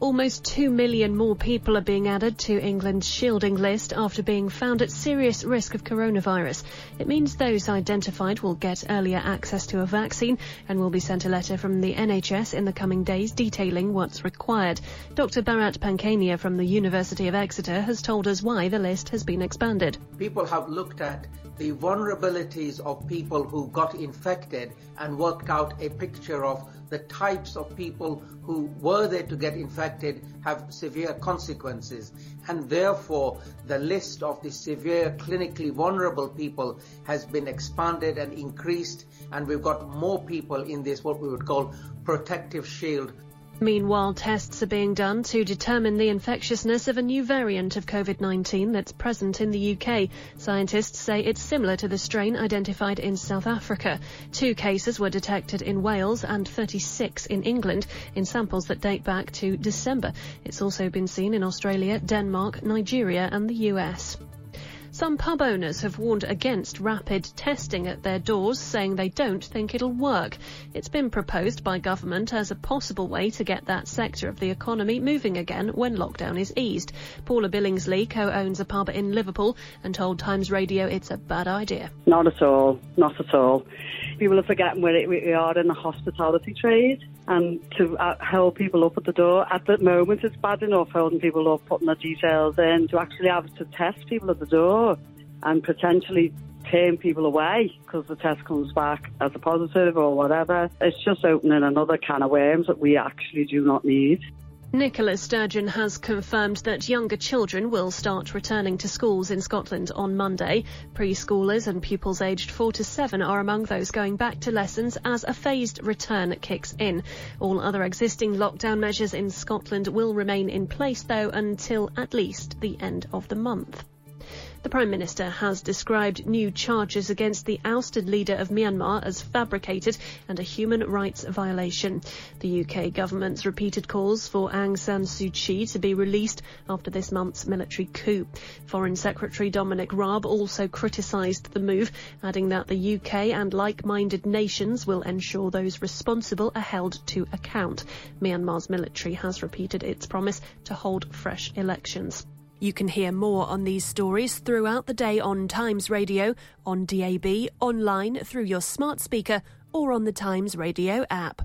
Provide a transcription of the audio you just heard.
Almost 2 million more people are being added to England's shielding list after being found at serious risk of coronavirus. It means those identified will get earlier access to a vaccine and will be sent a letter from the NHS in the coming days detailing what's required. Dr. Bharat Pankhania from the University of Exeter has told us why the list has been expanded. People have looked at the vulnerabilities of people who got infected and worked out a picture of the types of people who were there to get infected have severe consequences. And therefore, the list of the severe clinically vulnerable people has been expanded and increased. And we've got more people in this, what we would call protective shield Meanwhile, tests are being done to determine the infectiousness of a new variant of COVID-19 that's present in the UK. Scientists say it's similar to the strain identified in South Africa. Two cases were detected in Wales and 36 in England in samples that date back to December. It's also been seen in Australia, Denmark, Nigeria and the US. Some pub owners have warned against rapid testing at their doors, saying they don't think it'll work. It's been proposed by government as a possible way to get that sector of the economy moving again when lockdown is eased. Paula Billingsley co-owns a pub in Liverpool and told Times Radio it's a bad idea. Not at all, not at all. People are forgetting where we are in the hospitality trade and to uh, hold people up at the door. At the moment, it's bad enough holding people up, putting their details in, to actually have to test people at the door and potentially turn people away because the test comes back as a positive or whatever. It's just opening another can of worms that we actually do not need. Nicola Sturgeon has confirmed that younger children will start returning to schools in Scotland on Monday. Preschoolers and pupils aged 4 to 7 are among those going back to lessons as a phased return kicks in. All other existing lockdown measures in Scotland will remain in place though until at least the end of the month. The Prime Minister has described new charges against the ousted leader of Myanmar as fabricated and a human rights violation. The UK government's repeated calls for Aung San Suu Kyi to be released after this month's military coup. Foreign Secretary Dominic Raab also criticised the move, adding that the UK and like-minded nations will ensure those responsible are held to account. Myanmar's military has repeated its promise to hold fresh elections. You can hear more on these stories throughout the day on Times Radio, on DAB, online, through your smart speaker, or on the Times Radio app.